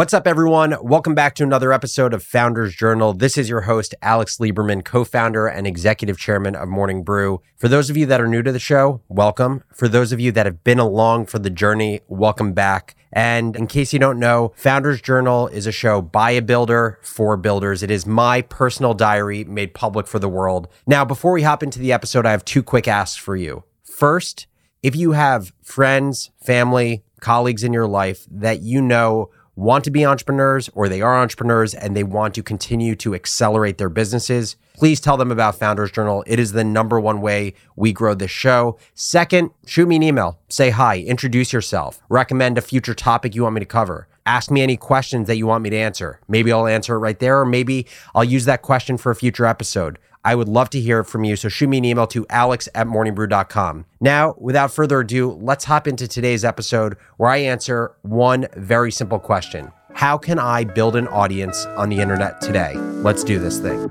What's up, everyone? Welcome back to another episode of Founders Journal. This is your host, Alex Lieberman, co founder and executive chairman of Morning Brew. For those of you that are new to the show, welcome. For those of you that have been along for the journey, welcome back. And in case you don't know, Founders Journal is a show by a builder for builders. It is my personal diary made public for the world. Now, before we hop into the episode, I have two quick asks for you. First, if you have friends, family, colleagues in your life that you know want to be entrepreneurs or they are entrepreneurs and they want to continue to accelerate their businesses, please tell them about Founders Journal. It is the number one way we grow this show. Second, shoot me an email. Say hi, introduce yourself, recommend a future topic you want me to cover. Ask me any questions that you want me to answer. Maybe I'll answer it right there, or maybe I'll use that question for a future episode. I would love to hear from you. So shoot me an email to alex at morningbrew.com. Now, without further ado, let's hop into today's episode where I answer one very simple question How can I build an audience on the internet today? Let's do this thing.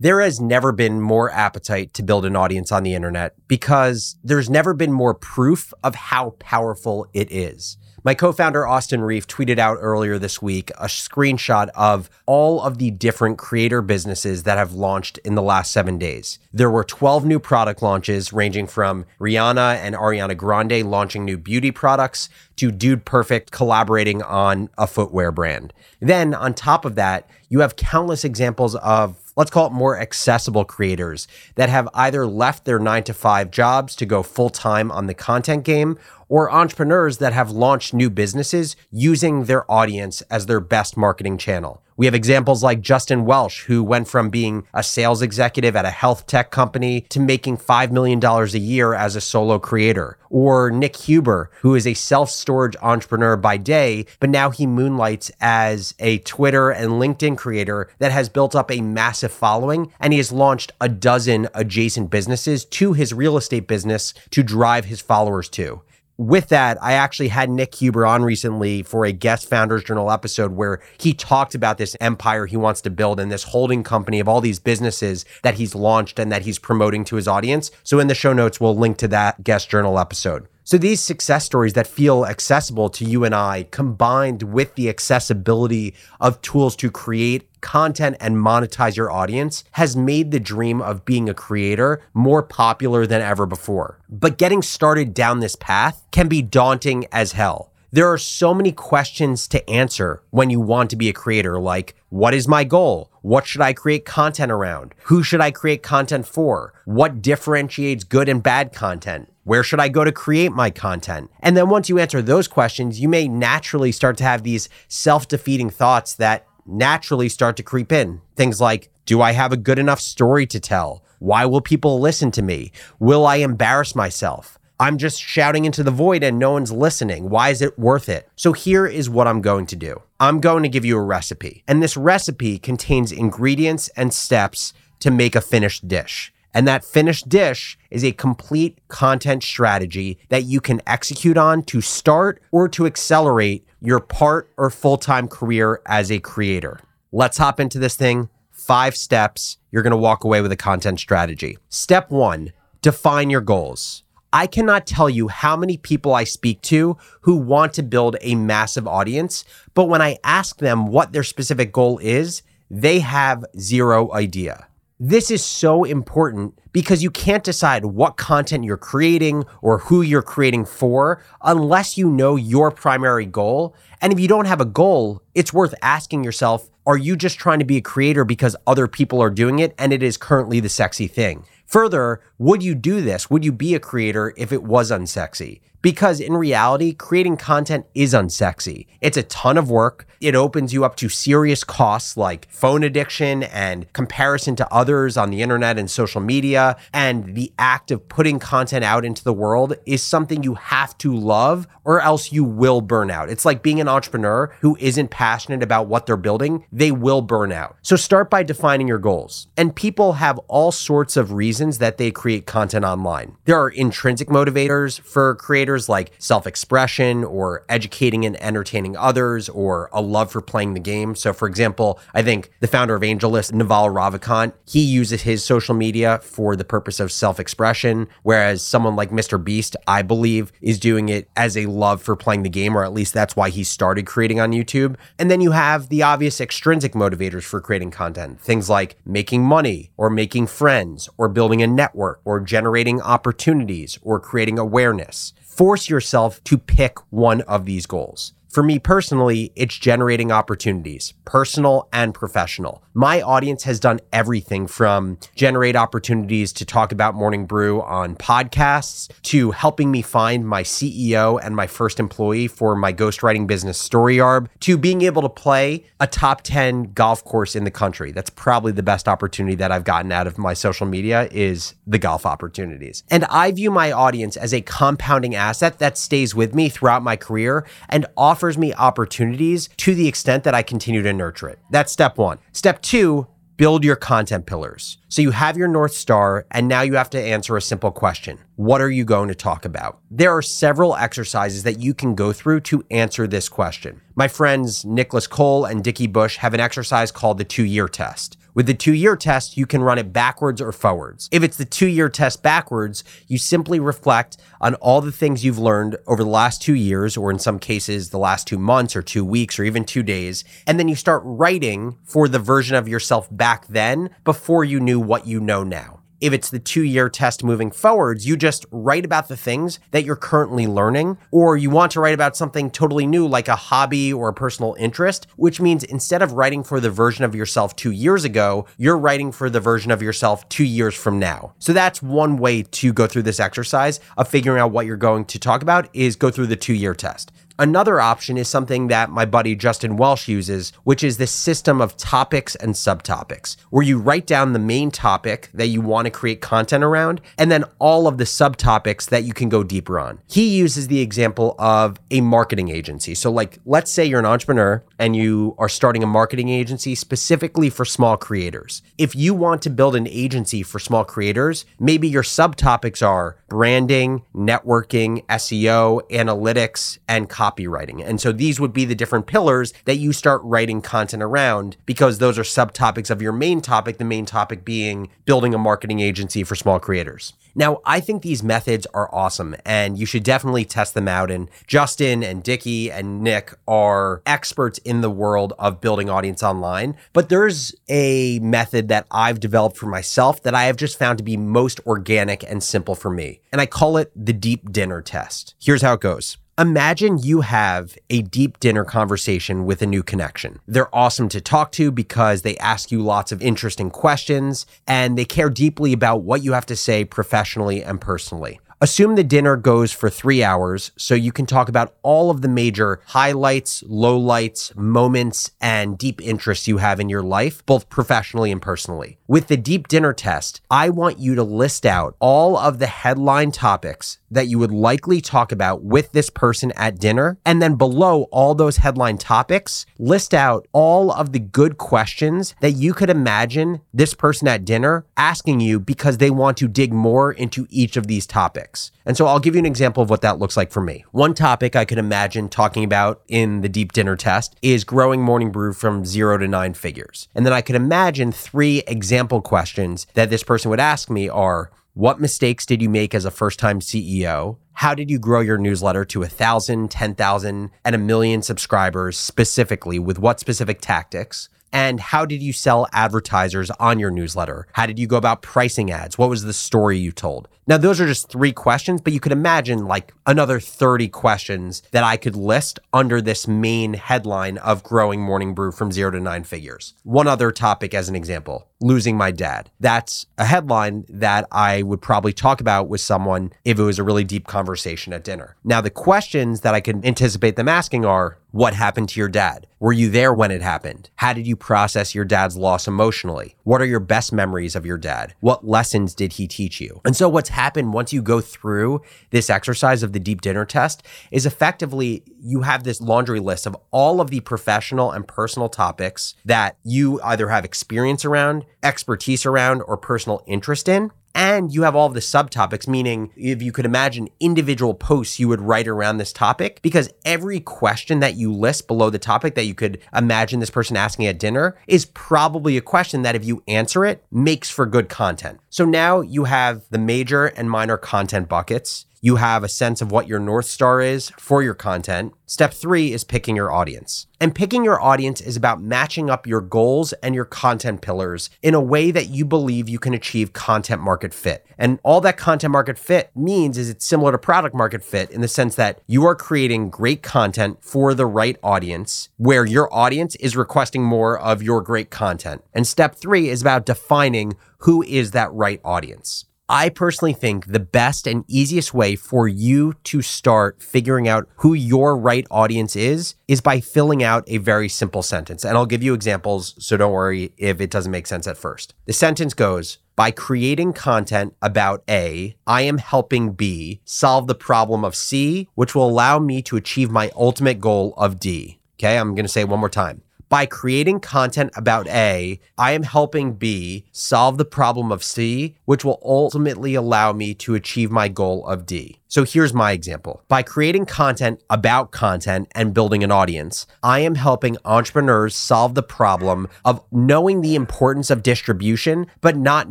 There has never been more appetite to build an audience on the internet because there's never been more proof of how powerful it is. My co founder, Austin Rief, tweeted out earlier this week a screenshot of all of the different creator businesses that have launched in the last seven days. There were 12 new product launches, ranging from Rihanna and Ariana Grande launching new beauty products to Dude Perfect collaborating on a footwear brand. Then, on top of that, you have countless examples of let's call it more accessible creators that have either left their nine to five jobs to go full time on the content game or entrepreneurs that have launched new businesses using their audience as their best marketing channel. We have examples like Justin Welsh, who went from being a sales executive at a health tech company to making $5 million a year as a solo creator. Or Nick Huber, who is a self storage entrepreneur by day, but now he moonlights as a Twitter and LinkedIn creator that has built up a massive following. And he has launched a dozen adjacent businesses to his real estate business to drive his followers to with that, I actually had Nick Huber on recently for a guest Founders Journal episode where he talked about this empire he wants to build and this holding company of all these businesses that he's launched and that he's promoting to his audience. So in the show notes, we'll link to that guest journal episode. So these success stories that feel accessible to you and I, combined with the accessibility of tools to create content and monetize your audience, has made the dream of being a creator more popular than ever before. But getting started down this path can be daunting as hell. There are so many questions to answer when you want to be a creator, like what is my goal? What should I create content around? Who should I create content for? What differentiates good and bad content? Where should I go to create my content? And then once you answer those questions, you may naturally start to have these self defeating thoughts that naturally start to creep in. Things like, do I have a good enough story to tell? Why will people listen to me? Will I embarrass myself? I'm just shouting into the void and no one's listening. Why is it worth it? So here is what I'm going to do. I'm going to give you a recipe, and this recipe contains ingredients and steps to make a finished dish. And that finished dish is a complete content strategy that you can execute on to start or to accelerate your part or full time career as a creator. Let's hop into this thing. Five steps. You're going to walk away with a content strategy. Step one define your goals. I cannot tell you how many people I speak to who want to build a massive audience, but when I ask them what their specific goal is, they have zero idea. This is so important because you can't decide what content you're creating or who you're creating for unless you know your primary goal. And if you don't have a goal, it's worth asking yourself are you just trying to be a creator because other people are doing it and it is currently the sexy thing? Further, would you do this? Would you be a creator if it was unsexy? Because in reality, creating content is unsexy. It's a ton of work. It opens you up to serious costs like phone addiction and comparison to others on the internet and social media. And the act of putting content out into the world is something you have to love or else you will burn out. It's like being an entrepreneur who isn't passionate about what they're building, they will burn out. So start by defining your goals. And people have all sorts of reasons that they create content online. There are intrinsic motivators for creators like self expression or educating and entertaining others or a love for playing the game. So, for example, I think the founder of AngelList, Naval Ravikant, he uses his social media for the purpose of self expression, whereas someone like Mr. Beast, I believe, is doing it as a love for playing the game, or at least that's why he started creating on YouTube. And then you have the obvious extrinsic motivators for creating content, things like making money or making friends or building a network or generating opportunities or creating awareness. Force yourself to pick one of these goals. For me personally, it's generating opportunities, personal and professional. My audience has done everything from generate opportunities to talk about Morning Brew on podcasts to helping me find my CEO and my first employee for my ghostwriting business StoryArb to being able to play a top 10 golf course in the country. That's probably the best opportunity that I've gotten out of my social media is the golf opportunities. And I view my audience as a compounding asset that stays with me throughout my career and offers me opportunities to the extent that I continue to nurture it. That's step one. Step two, build your content pillars. So you have your North Star, and now you have to answer a simple question What are you going to talk about? There are several exercises that you can go through to answer this question. My friends Nicholas Cole and Dickie Bush have an exercise called the two year test. With the two year test, you can run it backwards or forwards. If it's the two year test backwards, you simply reflect on all the things you've learned over the last two years, or in some cases, the last two months or two weeks or even two days. And then you start writing for the version of yourself back then before you knew what you know now if it's the two year test moving forwards, you just write about the things that you're currently learning, or you want to write about something totally new, like a hobby or a personal interest, which means instead of writing for the version of yourself two years ago, you're writing for the version of yourself two years from now. So that's one way to go through this exercise of figuring out what you're going to talk about is go through the two year test. Another option is something that my buddy Justin Welsh uses, which is this system of topics and subtopics, where you write down the main topic that you want to create content around, and then all of the subtopics that you can go deeper on. He uses the example of a marketing agency. So, like, let's say you're an entrepreneur and you are starting a marketing agency specifically for small creators. If you want to build an agency for small creators, maybe your subtopics are branding, networking, SEO, analytics, and copy copywriting. And so these would be the different pillars that you start writing content around because those are subtopics of your main topic, the main topic being building a marketing agency for small creators. Now, I think these methods are awesome and you should definitely test them out. And Justin and Dickie and Nick are experts in the world of building audience online. But there's a method that I've developed for myself that I have just found to be most organic and simple for me. And I call it the deep dinner test. Here's how it goes. Imagine you have a deep dinner conversation with a new connection. They're awesome to talk to because they ask you lots of interesting questions and they care deeply about what you have to say professionally and personally. Assume the dinner goes for three hours so you can talk about all of the major highlights, lowlights, moments, and deep interests you have in your life, both professionally and personally. With the deep dinner test, I want you to list out all of the headline topics that you would likely talk about with this person at dinner. And then below all those headline topics, list out all of the good questions that you could imagine this person at dinner asking you because they want to dig more into each of these topics. And so I'll give you an example of what that looks like for me. One topic I could imagine talking about in the deep dinner test is growing morning brew from zero to nine figures. And then I could imagine three example questions that this person would ask me are what mistakes did you make as a first time CEO? How did you grow your newsletter to a thousand, ten thousand, and a million subscribers specifically? With what specific tactics? And how did you sell advertisers on your newsletter? How did you go about pricing ads? What was the story you told? Now, those are just three questions, but you could imagine like another 30 questions that I could list under this main headline of growing Morning Brew from zero to nine figures. One other topic as an example losing my dad. That's a headline that I would probably talk about with someone if it was a really deep conversation at dinner. Now, the questions that I can anticipate them asking are what happened to your dad? Were you there when it happened? How did you process your dad's loss emotionally? What are your best memories of your dad? What lessons did he teach you? And so, what's happened once you go through this exercise of the deep dinner test is effectively you have this laundry list of all of the professional and personal topics that you either have experience around, expertise around, or personal interest in. And you have all of the subtopics, meaning if you could imagine individual posts you would write around this topic, because every question that you list below the topic that you could imagine this person asking at dinner is probably a question that if you answer it, makes for good content. So now you have the major and minor content buckets. You have a sense of what your North Star is for your content. Step three is picking your audience. And picking your audience is about matching up your goals and your content pillars in a way that you believe you can achieve content market fit. And all that content market fit means is it's similar to product market fit in the sense that you are creating great content for the right audience where your audience is requesting more of your great content. And step three is about defining who is that right audience. I personally think the best and easiest way for you to start figuring out who your right audience is is by filling out a very simple sentence. And I'll give you examples, so don't worry if it doesn't make sense at first. The sentence goes, by creating content about A, I am helping B solve the problem of C, which will allow me to achieve my ultimate goal of D. Okay, I'm going to say it one more time. By creating content about A, I am helping B solve the problem of C, which will ultimately allow me to achieve my goal of D. So here's my example. By creating content about content and building an audience, I am helping entrepreneurs solve the problem of knowing the importance of distribution, but not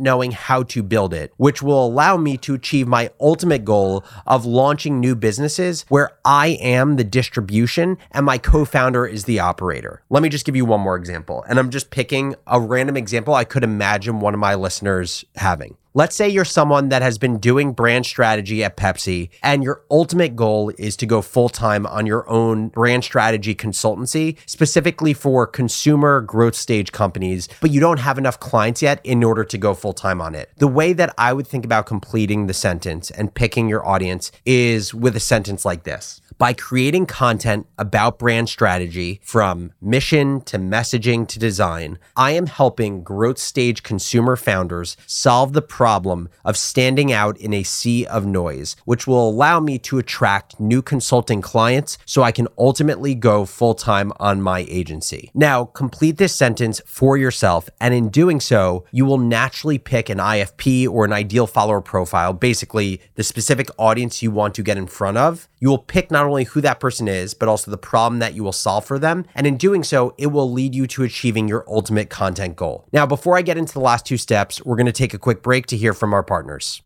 knowing how to build it, which will allow me to achieve my ultimate goal of launching new businesses where I am the distribution and my co founder is the operator. Let me just give you one more example. And I'm just picking a random example I could imagine one of my listeners having. Let's say you're someone that has been doing brand strategy at Pepsi and your ultimate goal is to go full time on your own brand strategy consultancy, specifically for consumer growth stage companies, but you don't have enough clients yet in order to go full time on it. The way that I would think about completing the sentence and picking your audience is with a sentence like this by creating content about brand strategy from mission to messaging to design, I am helping growth stage consumer founders solve the problem of standing out in a sea of noise, which will allow me to attract new consulting clients so I can ultimately go full time on my agency. Now, complete this sentence for yourself, and in doing so, you will naturally pick an IFP or an ideal follower profile, basically the specific audience you want to get in front of. You will pick not only who that person is, but also the problem that you will solve for them. And in doing so, it will lead you to achieving your ultimate content goal. Now, before I get into the last two steps, we're going to take a quick break to hear from our partners.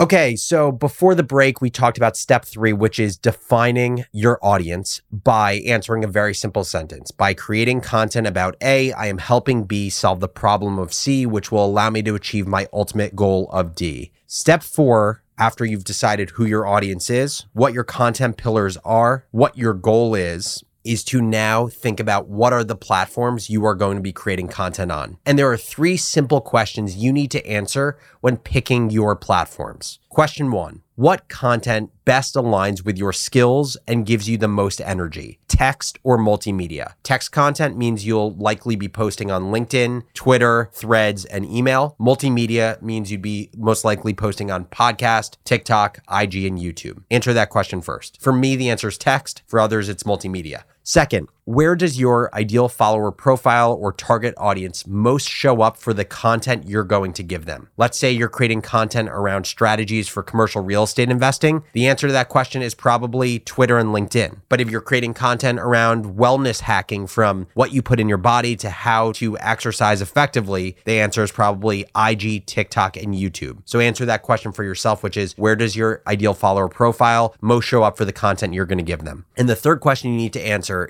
Okay, so before the break, we talked about step three, which is defining your audience by answering a very simple sentence. By creating content about A, I am helping B solve the problem of C, which will allow me to achieve my ultimate goal of D. Step four after you've decided who your audience is, what your content pillars are, what your goal is, is to now think about what are the platforms you are going to be creating content on. And there are three simple questions you need to answer when picking your platforms. Question one What content best aligns with your skills and gives you the most energy? Text or multimedia? Text content means you'll likely be posting on LinkedIn, Twitter, threads, and email. Multimedia means you'd be most likely posting on podcast, TikTok, IG, and YouTube. Answer that question first. For me, the answer is text. For others, it's multimedia. Second, where does your ideal follower profile or target audience most show up for the content you're going to give them? Let's say you're creating content around strategies for commercial real estate investing. The answer to that question is probably Twitter and LinkedIn. But if you're creating content around wellness hacking from what you put in your body to how to exercise effectively, the answer is probably IG, TikTok, and YouTube. So answer that question for yourself, which is where does your ideal follower profile most show up for the content you're going to give them? And the third question you need to answer answer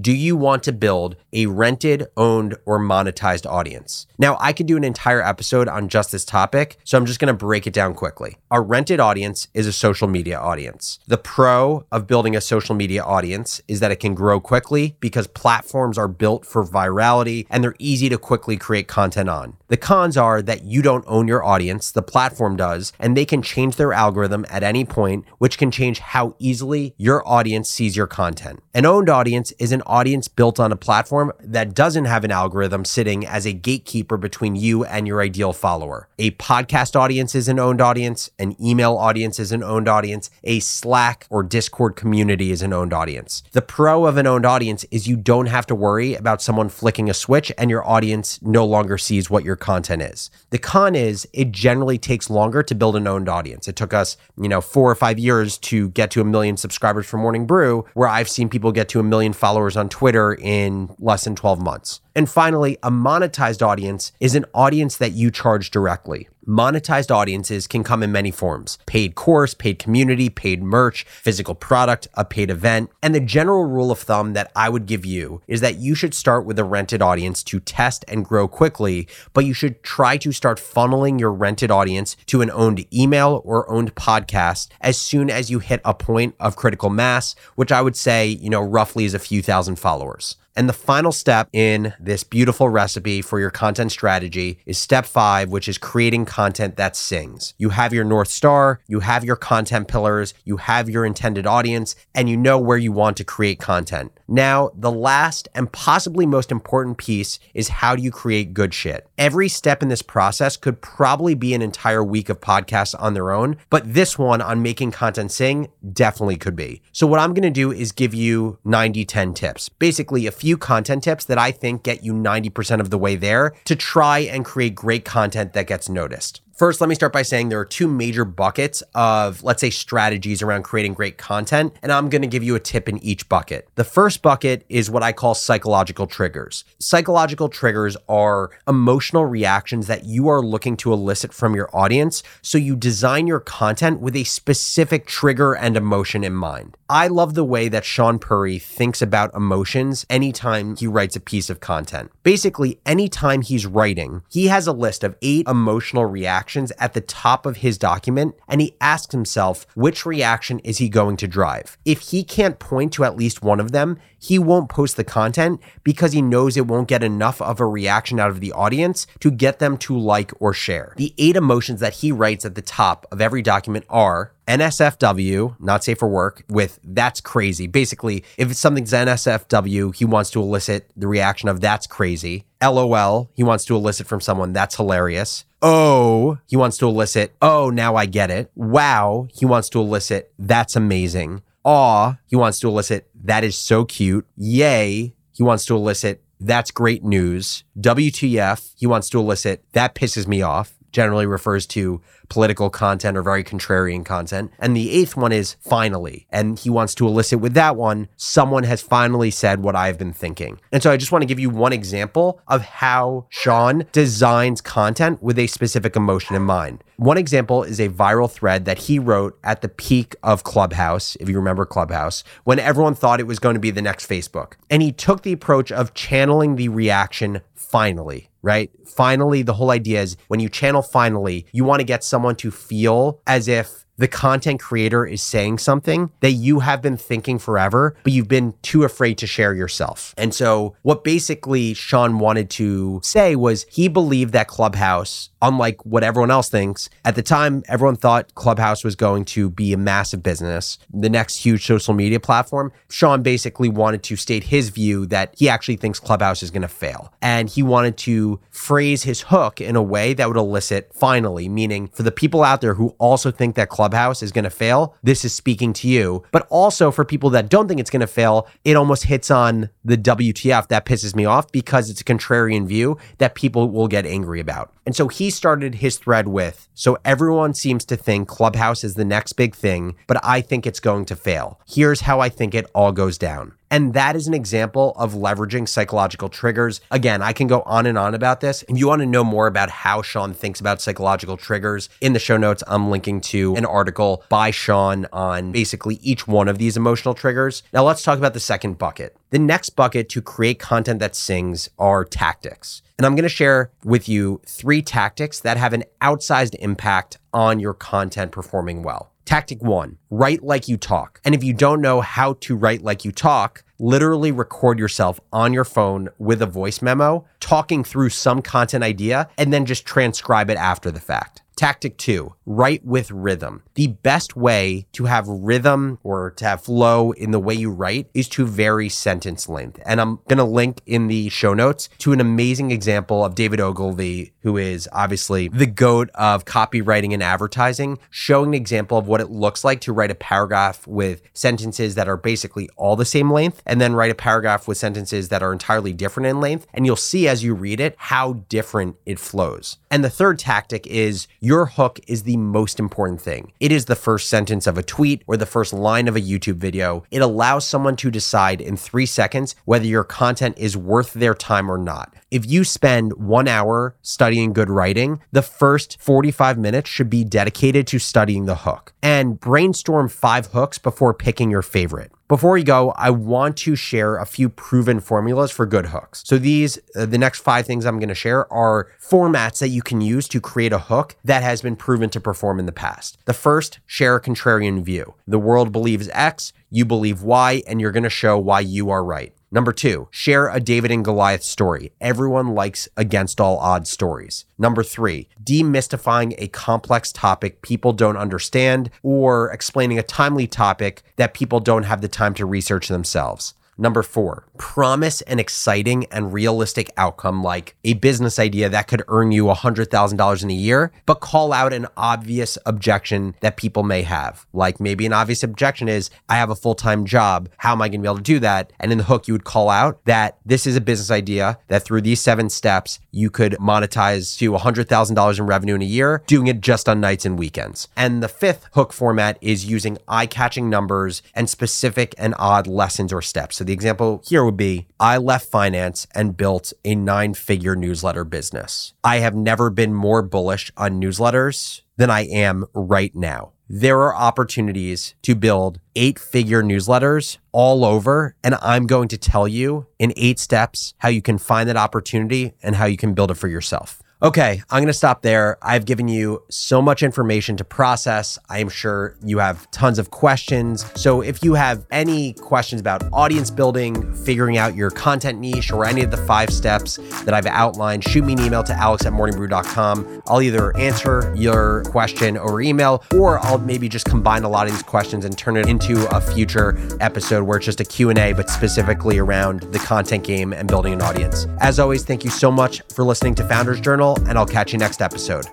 do you want to build a rented, owned, or monetized audience? Now, I could do an entire episode on just this topic, so I'm just going to break it down quickly. A rented audience is a social media audience. The pro of building a social media audience is that it can grow quickly because platforms are built for virality and they're easy to quickly create content on. The cons are that you don't own your audience, the platform does, and they can change their algorithm at any point, which can change how easily your audience sees your content. An owned audience is is an audience built on a platform that doesn't have an algorithm sitting as a gatekeeper between you and your ideal follower. A podcast audience is an owned audience, an email audience is an owned audience, a Slack or Discord community is an owned audience. The pro of an owned audience is you don't have to worry about someone flicking a switch and your audience no longer sees what your content is. The con is it generally takes longer to build an owned audience. It took us, you know, four or five years to get to a million subscribers for Morning Brew, where I've seen people get to a million followers on Twitter in less than 12 months. And finally, a monetized audience is an audience that you charge directly. Monetized audiences can come in many forms paid course, paid community, paid merch, physical product, a paid event. And the general rule of thumb that I would give you is that you should start with a rented audience to test and grow quickly, but you should try to start funneling your rented audience to an owned email or owned podcast as soon as you hit a point of critical mass, which I would say, you know, roughly is a few thousand followers. And the final step in this beautiful recipe for your content strategy is step five, which is creating content that sings. You have your North Star, you have your content pillars, you have your intended audience, and you know where you want to create content. Now, the last and possibly most important piece is how do you create good shit? Every step in this process could probably be an entire week of podcasts on their own, but this one on making content sing definitely could be. So, what I'm gonna do is give you 90 10 tips. Basically, a few content tips that I think get you 90% of the way there to try and create great content that gets noticed. First, let me start by saying there are two major buckets of, let's say, strategies around creating great content, and I'm going to give you a tip in each bucket. The first bucket is what I call psychological triggers. Psychological triggers are emotional reactions that you are looking to elicit from your audience, so you design your content with a specific trigger and emotion in mind. I love the way that Shaan Puri thinks about emotions anytime he writes a piece of content. Basically, anytime he's writing, he has a list of eight emotional reactions at the top of his document and he asks himself which reaction is he going to drive. If he can't point to at least one of them, he won't post the content because he knows it won't get enough of a reaction out of the audience to get them to like or share. The eight emotions that he writes at the top of every document are NSFW, not safe for work, with that's crazy. Basically, if it's something's NSFW, he wants to elicit the reaction of that's crazy. LOL, he wants to elicit from someone that's hilarious. Oh, he wants to elicit, oh, now I get it. Wow, he wants to elicit, that's amazing. Aw, he wants to elicit, that is so cute. Yay, he wants to elicit, that's great news. WTF, he wants to elicit, that pisses me off generally refers to political content or very contrarian content. And the eighth one is finally. And he wants to elicit with that one, someone has finally said what I've been thinking. And so I just want to give you one example of how Shaan designs content with a specific emotion in mind. One example is a viral thread that he wrote at the peak of Clubhouse, if you remember Clubhouse, when everyone thought it was going to be the next Facebook. And he took the approach of channeling the reaction finally right? Finally, the whole idea is when you channel finally, you want to get someone to feel as if the content creator is saying something that you have been thinking forever, but you've been too afraid to share yourself. And so, what basically Shaan wanted to say was he believed that Clubhouse, unlike what everyone else thinks, at the time, everyone thought Clubhouse was going to be a massive business, the next huge social media platform. Shaan basically wanted to state his view that he actually thinks Clubhouse is going to fail. And he wanted to phrase his hook in a way that would elicit finally, meaning for the people out there who also think that Clubhouse Clubhouse is going to fail, this is speaking to you. But also for people that don't think it's going to fail, it almost hits on the WTF that pisses me off because it's a contrarian view that people will get angry about. And so he started his thread with So everyone seems to think Clubhouse is the next big thing, but I think it's going to fail. Here's how I think it all goes down. And that is an example of leveraging psychological triggers. Again, I can go on and on about this. If you want to know more about how Shaan thinks about psychological triggers, in the show notes, I'm linking to an article by Shaan on basically each one of these emotional triggers. Now, let's talk about the second bucket. The next bucket to create content that sings are tactics. And I'm going to share with you three tactics that have an outsized impact on your content performing well. Tactic one, write like you talk. And if you don't know how to write like you talk, literally record yourself on your phone with a voice memo, talking through some content idea, and then just transcribe it after the fact. Tactic two, write with rhythm. The best way to have rhythm or to have flow in the way you write is to vary sentence length. And I'm going to link in the show notes to an amazing example of David Ogilvy, who is obviously the goat of copywriting and advertising, showing an example of what it looks like to write a paragraph with sentences that are basically all the same length, and then write a paragraph with sentences that are entirely different in length. And you'll see as you read it how different it flows. And the third tactic is your hook is the most important thing. It is the first sentence of a tweet or the first line of a YouTube video. It allows someone to decide in three seconds whether your content is worth their time or not. If you spend one hour studying good writing, the first 45 minutes should be dedicated to studying the hook and brainstorm five hooks before picking your favorite. Before we go, I want to share a few proven formulas for good hooks. So these, uh, the next five things I'm going to share are formats that you can use to create a hook that has been proven to perform in the past. The first, share a contrarian view. The world believes X, you believe Y, and you're going to show why you are right. Number two, share a David and Goliath story. Everyone likes against all odds stories. Number three, demystifying a complex topic people don't understand or explaining a timely topic that people don't have the time to research themselves. Number four, promise an exciting and realistic outcome like a business idea that could earn you $100,000 in a year, but call out an obvious objection that people may have. Like maybe an obvious objection is, I have a full time job. How am I going to be able to do that? And in the hook, you would call out that this is a business idea that through these seven steps, you could monetize to $100,000 in revenue in a year, doing it just on nights and weekends. And the fifth hook format is using eye catching numbers and specific and odd lessons or steps. So the example here would be I left finance and built a nine figure newsletter business. I have never been more bullish on newsletters than I am right now. There are opportunities to build eight figure newsletters all over. And I'm going to tell you in eight steps how you can find that opportunity and how you can build it for yourself. Okay, I'm going to stop there. I've given you so much information to process. I am sure you have tons of questions. So if you have any questions about audience building, figuring out your content niche, or any of the five steps that I've outlined, shoot me an email to alex at morningbrew.com. I'll either answer your question over email, or I'll maybe just combine a lot of these questions and turn it into a future episode where it's just a Q&A, but specifically around the content game and building an audience. As always, thank you so much for listening to Founders Journal and I'll catch you next episode.